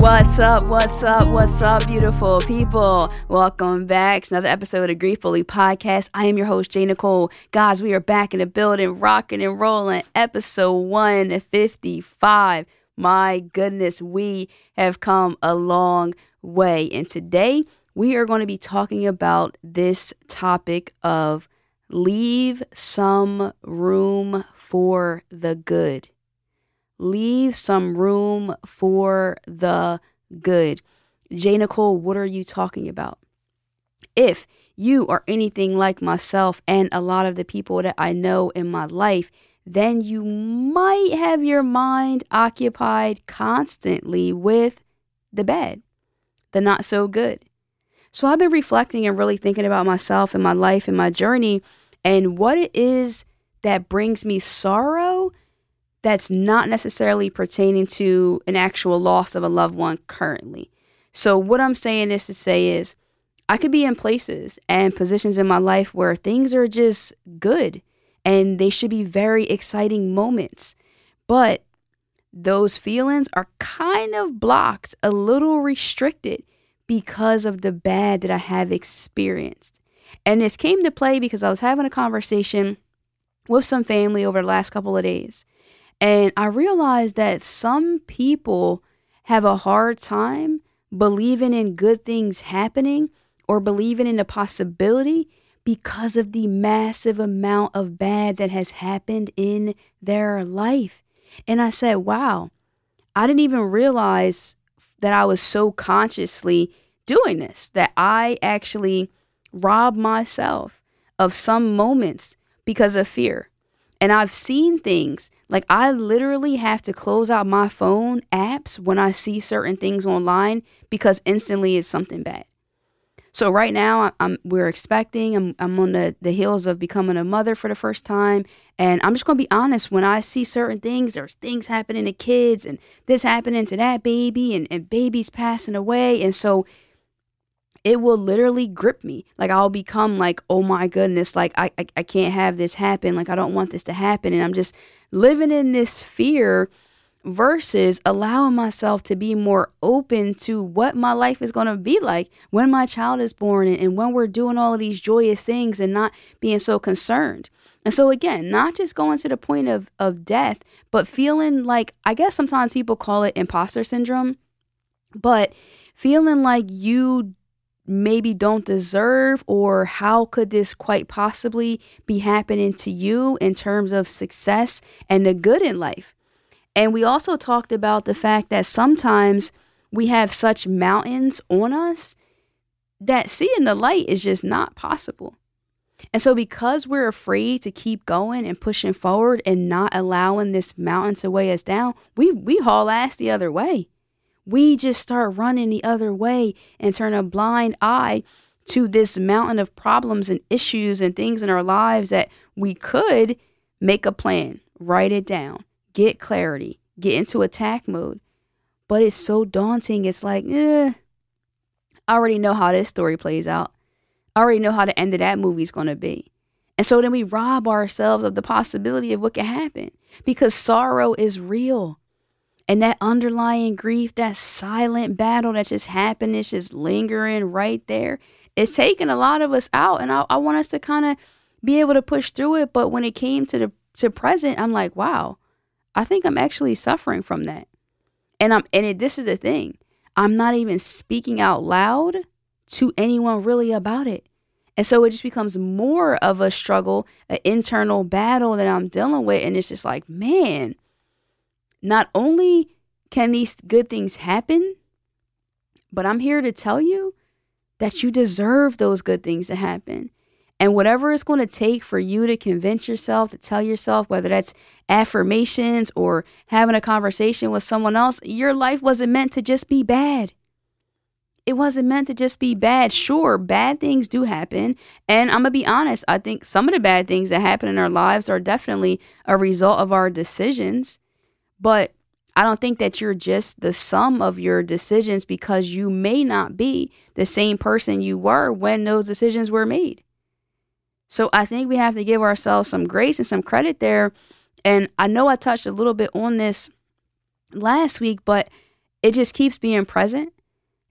What's up? What's up? What's up, beautiful people? Welcome back to another episode of Grief Bully Podcast. I am your host, Jay Nicole. Guys, we are back in the building, rocking and rolling. Episode 155. My goodness, we have come a long way. And today we are going to be talking about this topic of leave some room for the good leave some room for the good. Jay Nicole, what are you talking about? If you are anything like myself and a lot of the people that I know in my life, then you might have your mind occupied constantly with the bad, the not so good. So I've been reflecting and really thinking about myself and my life and my journey and what it is that brings me sorrow that's not necessarily pertaining to an actual loss of a loved one currently. So, what I'm saying is to say is, I could be in places and positions in my life where things are just good and they should be very exciting moments. But those feelings are kind of blocked, a little restricted because of the bad that I have experienced. And this came to play because I was having a conversation with some family over the last couple of days. And I realized that some people have a hard time believing in good things happening or believing in the possibility because of the massive amount of bad that has happened in their life. And I said, wow, I didn't even realize that I was so consciously doing this, that I actually rob myself of some moments because of fear. And I've seen things like I literally have to close out my phone apps when I see certain things online because instantly it's something bad. So right now I'm we're expecting I'm I'm on the, the heels of becoming a mother for the first time and I'm just gonna be honest when I see certain things there's things happening to kids and this happening to that baby and, and babies passing away and so it will literally grip me. Like I'll become like, oh my goodness, like I, I, I can't have this happen. Like I don't want this to happen. And I'm just living in this fear versus allowing myself to be more open to what my life is going to be like when my child is born and, and when we're doing all of these joyous things and not being so concerned. And so again, not just going to the point of, of death, but feeling like I guess sometimes people call it imposter syndrome, but feeling like you maybe don't deserve or how could this quite possibly be happening to you in terms of success and the good in life. And we also talked about the fact that sometimes we have such mountains on us that seeing the light is just not possible. And so, because we're afraid to keep going and pushing forward and not allowing this mountain to weigh us down, we, we haul ass the other way we just start running the other way and turn a blind eye to this mountain of problems and issues and things in our lives that we could make a plan, write it down, get clarity, get into attack mode. But it's so daunting. It's like, eh, I already know how this story plays out. I already know how the end of that movie is going to be. And so then we rob ourselves of the possibility of what can happen because sorrow is real. And that underlying grief, that silent battle that's just happening, it's just lingering right there. It's taking a lot of us out. And I, I want us to kind of be able to push through it. But when it came to the to present, I'm like, wow, I think I'm actually suffering from that. And I'm and it, this is the thing. I'm not even speaking out loud to anyone really about it. And so it just becomes more of a struggle, an internal battle that I'm dealing with. And it's just like, man, not only can these good things happen, but I'm here to tell you that you deserve those good things to happen. And whatever it's going to take for you to convince yourself, to tell yourself, whether that's affirmations or having a conversation with someone else, your life wasn't meant to just be bad. it wasn't meant to just be bad. Sure, bad things do happen. And I'm going to be honest, I think some of the bad things that happen in our lives are definitely a result of our decisions. But I don't think that you're just the sum of your decisions because you may not be the same person you were when those decisions were made. So I think we have to give ourselves some grace and some credit there. And I know I touched a little bit on this last week, but it just keeps being present.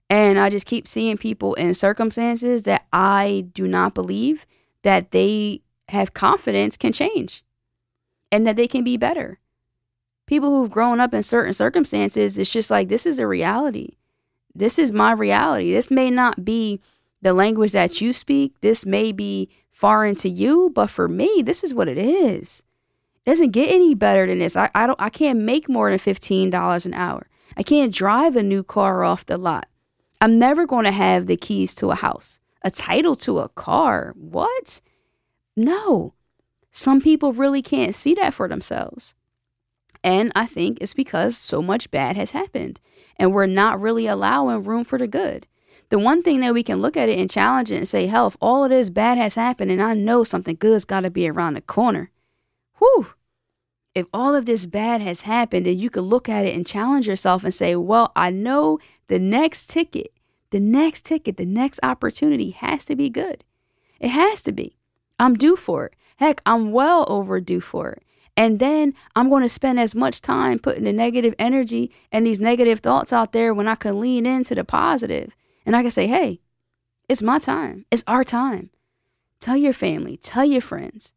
And I just keep seeing people in circumstances that I do not believe that they have confidence can change and that they can be better. People who've grown up in certain circumstances, it's just like, this is a reality. This is my reality. This may not be the language that you speak. This may be foreign to you, but for me, this is what it is. It doesn't get any better than this. I, I don't I can't make more than $15 an hour. I can't drive a new car off the lot. I'm never going to have the keys to a house, a title to a car. What? No. Some people really can't see that for themselves. And I think it's because so much bad has happened and we're not really allowing room for the good. The one thing that we can look at it and challenge it and say, hell, if all of this bad has happened and I know something good's got to be around the corner. Whew. If all of this bad has happened, then you could look at it and challenge yourself and say, well, I know the next ticket, the next ticket, the next opportunity has to be good. It has to be. I'm due for it. Heck, I'm well overdue for it. And then I'm going to spend as much time putting the negative energy and these negative thoughts out there when I can lean into the positive and I can say, hey, it's my time. It's our time. Tell your family, tell your friends.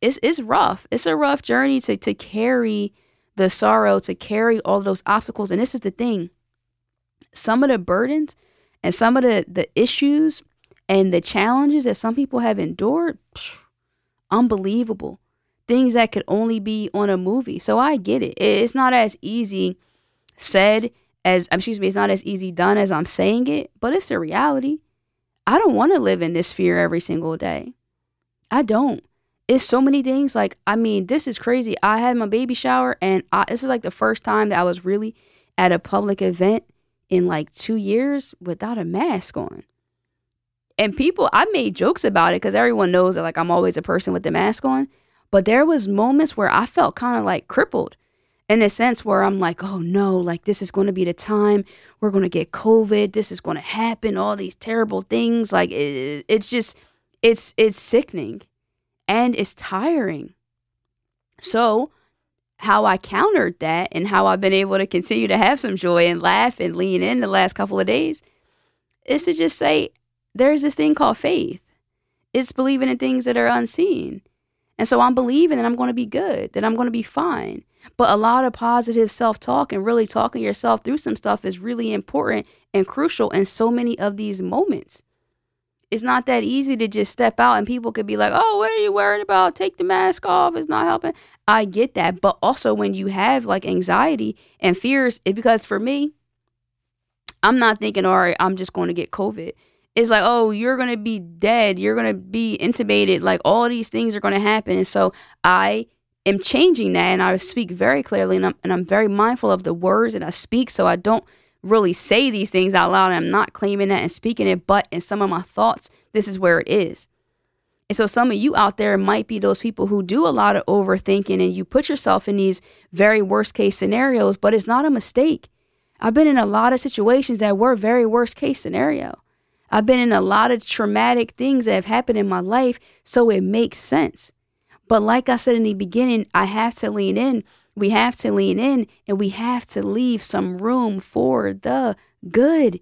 It's it's rough. It's a rough journey to to carry the sorrow, to carry all those obstacles. And this is the thing. Some of the burdens and some of the, the issues and the challenges that some people have endured, phew, unbelievable. Things that could only be on a movie. So I get it. It's not as easy said as excuse me, it's not as easy done as I'm saying it, but it's a reality. I don't want to live in this fear every single day. I don't. It's so many things. Like, I mean, this is crazy. I had my baby shower, and I, this is like the first time that I was really at a public event in like two years without a mask on. And people, I made jokes about it because everyone knows that like I'm always a person with the mask on. But there was moments where I felt kind of like crippled in a sense where I'm like, oh no, like this is going to be the time we're going to get COVID. This is going to happen. All these terrible things. Like it, it's just, it's it's sickening, and it's tiring. So, how I countered that and how I've been able to continue to have some joy and laugh and lean in the last couple of days is to just say, there's this thing called faith. It's believing in things that are unseen. And so I'm believing that I'm going to be good, that I'm going to be fine. But a lot of positive self talk and really talking yourself through some stuff is really important and crucial in so many of these moments. It's not that easy to just step out and people could be like, oh, what are you worried about? Take the mask off. It's not helping. I get that. But also, when you have like anxiety and fears, it, because for me, I'm not thinking, all right, I'm just going to get COVID. It's like, oh, you're going to be dead. You're going to be intubated. Like all these things are going to happen. And so I am changing that and I speak very clearly and I'm, and I'm very mindful of the words that I speak so I don't really say these things out loud. And I'm not claiming that and speaking it, but in some of my thoughts, this is where it is. And so some of you out there might be those people who do a lot of overthinking and you put yourself in these very worst case scenarios, but it's not a mistake. I've been in a lot of situations that were very worst case scenario. I've been in a lot of traumatic things that have happened in my life, so it makes sense. But like I said in the beginning, I have to lean in. We have to lean in and we have to leave some room for the good.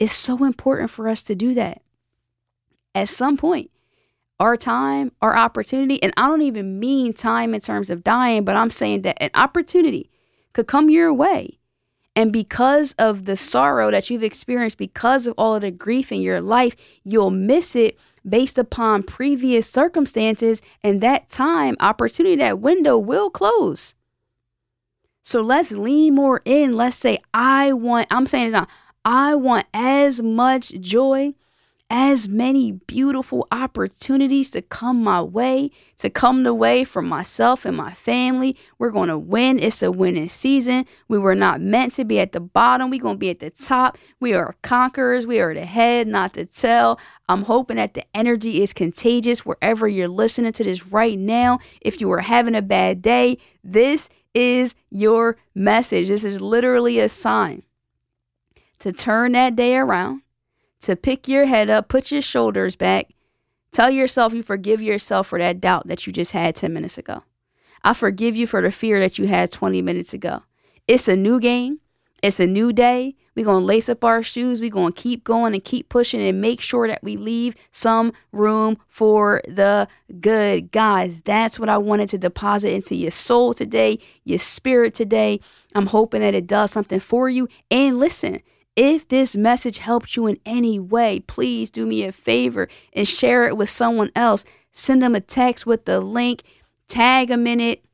It's so important for us to do that. At some point, our time, our opportunity, and I don't even mean time in terms of dying, but I'm saying that an opportunity could come your way. And because of the sorrow that you've experienced, because of all of the grief in your life, you'll miss it based upon previous circumstances, and that time, opportunity, that window will close. So let's lean more in. Let's say, I want, I'm saying it's not, I want as much joy, as many beautiful opportunities to come my way, to come the way for myself and my family. We're going to win. It's a winning season. We were not meant to be at the bottom. We're going to be at the top. We are conquerors. We are the head, not the tail. I'm hoping that the energy is contagious wherever you're listening to this right now. If you are having a bad day, this is your message. This is literally a sign to turn that day around to pick your head up, put your shoulders back, tell yourself you forgive yourself for that doubt that you just had 10 minutes ago. I forgive you for the fear that you had 20 minutes ago. It's a new game, it's a new day. We're going to lace up our shoes. We're going to keep going and keep pushing and make sure that we leave some room for the good. Guys, that's what I wanted to deposit into your soul today, your spirit today. I'm hoping that it does something for you. And listen, if this message helped you in any way, please do me a favor and share it with someone else. Send them a text with the link, tag them in it,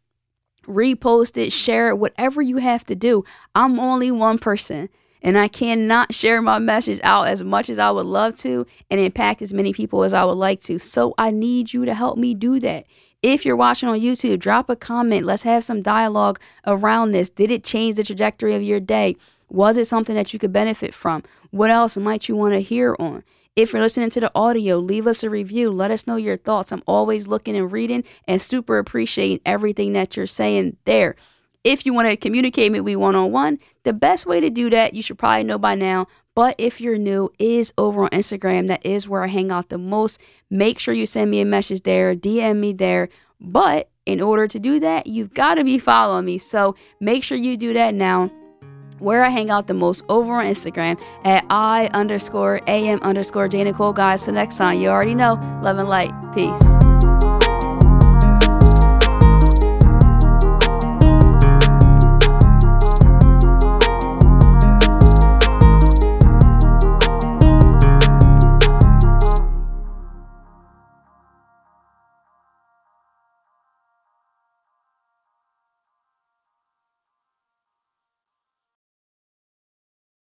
repost it, share it, whatever you have to do. I'm only one person and I cannot share my message out as much as I would love to and impact as many people as I would like to. So I need you to help me do that. If you're watching on YouTube, drop a comment. Let's have some dialogue around this. Did it change the trajectory of your day? Was it something that you could benefit from? What else might you want to hear on? If you're listening to the audio, leave us a review. Let us know your thoughts. I'm always looking and reading and super appreciating everything that you're saying there. If you want to communicate with me one on one, the best way to do that, you should probably know by now. But if you're new, is over on Instagram. That is where I hang out the most. Make sure you send me a message there, DM me there. But in order to do that, you've got to be following me. So make sure you do that now where I hang out the most over on Instagram at I underscore AM underscore Jay Cole. Guys, so next time, you already know. Love and light. Peace.